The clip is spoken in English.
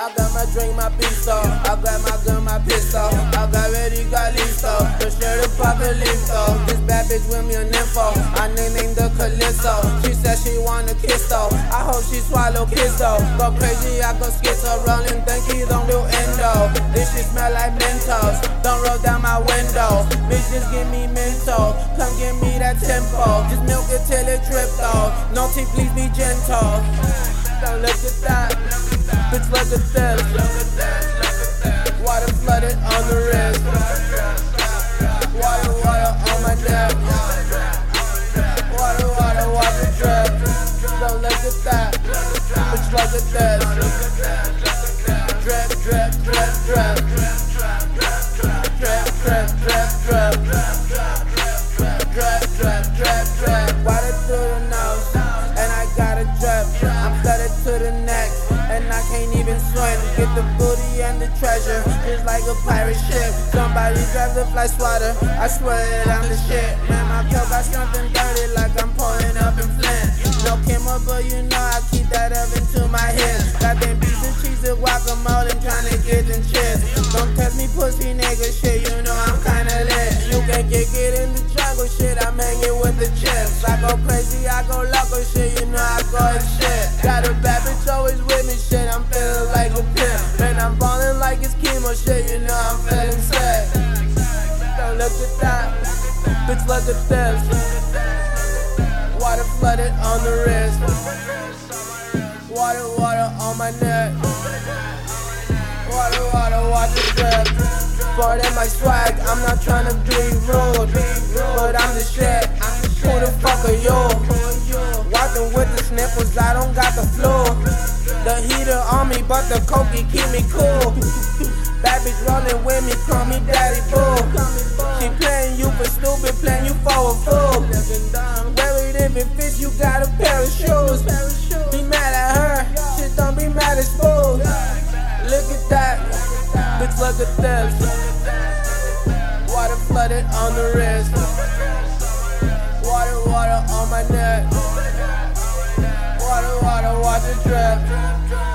I got my drink, my pistol. I got my gun, my pistol. I got ready, got listo. The shirt apocalypto. This bad bitch with me an info. I named the Calypso. She said she wanna kiss though. I hope she swallow kiss though. Go crazy, I go schizo. Rolling thinky, don't do endo. This shit smell like Mentos. Don't roll down my window. Bitch, just give me mental. Come give me that tempo. Just milk it till it drips though. No tea, please be gentle. Don't look at that. Bitch, look at this. Water flooded on the wrist. Water, water on my neck. Water, water, water drip. Don't look at that. Bitch, this. Drip, drip, drip, drip. Drip, drip, drip, drip. Drip, drip, drip, drip. A drip. To the neck, I can't even swim. Get the booty and the treasure, just like a pirate ship. Somebody grab the fly swatter. I swear that I'm the shit. Man, my cup got something dirty, like I'm pouring up in Flint. No camera, but you know I keep that oven to my head. Got them beef and cheese and guacamole, I'm trying to get them chips. Don't test me, pussy nigga shit. You know I'm kinda lit. You can kick it in the jungle shit. I'm hanging with the chips. I go crazy, I go loco shit. You know I go and shit. Got a bad bitch I'm balling like it's chemo shit. You know I'm feeling sick. Don't look at that. Bitch, look at this. Water flooded on the wrist. Water, water on my neck. Water, water, water drip. For them my swag, I'm not trying to be rude, but I'm the shit. Who the fuck are you? Walking with the sniffles, I don't got the flu. The me, but the coke keep me cool. Bad bitch rolling with me, call me daddy boo. She playing you for stupid, playing you for a fool. Buried if it fits, you got a pair of shoes. Be mad at her, shit don't be mad at fools. Look at that, bitch, look at this. Water flooded on the wrist. Water, water on my neck. Water, water, water drip.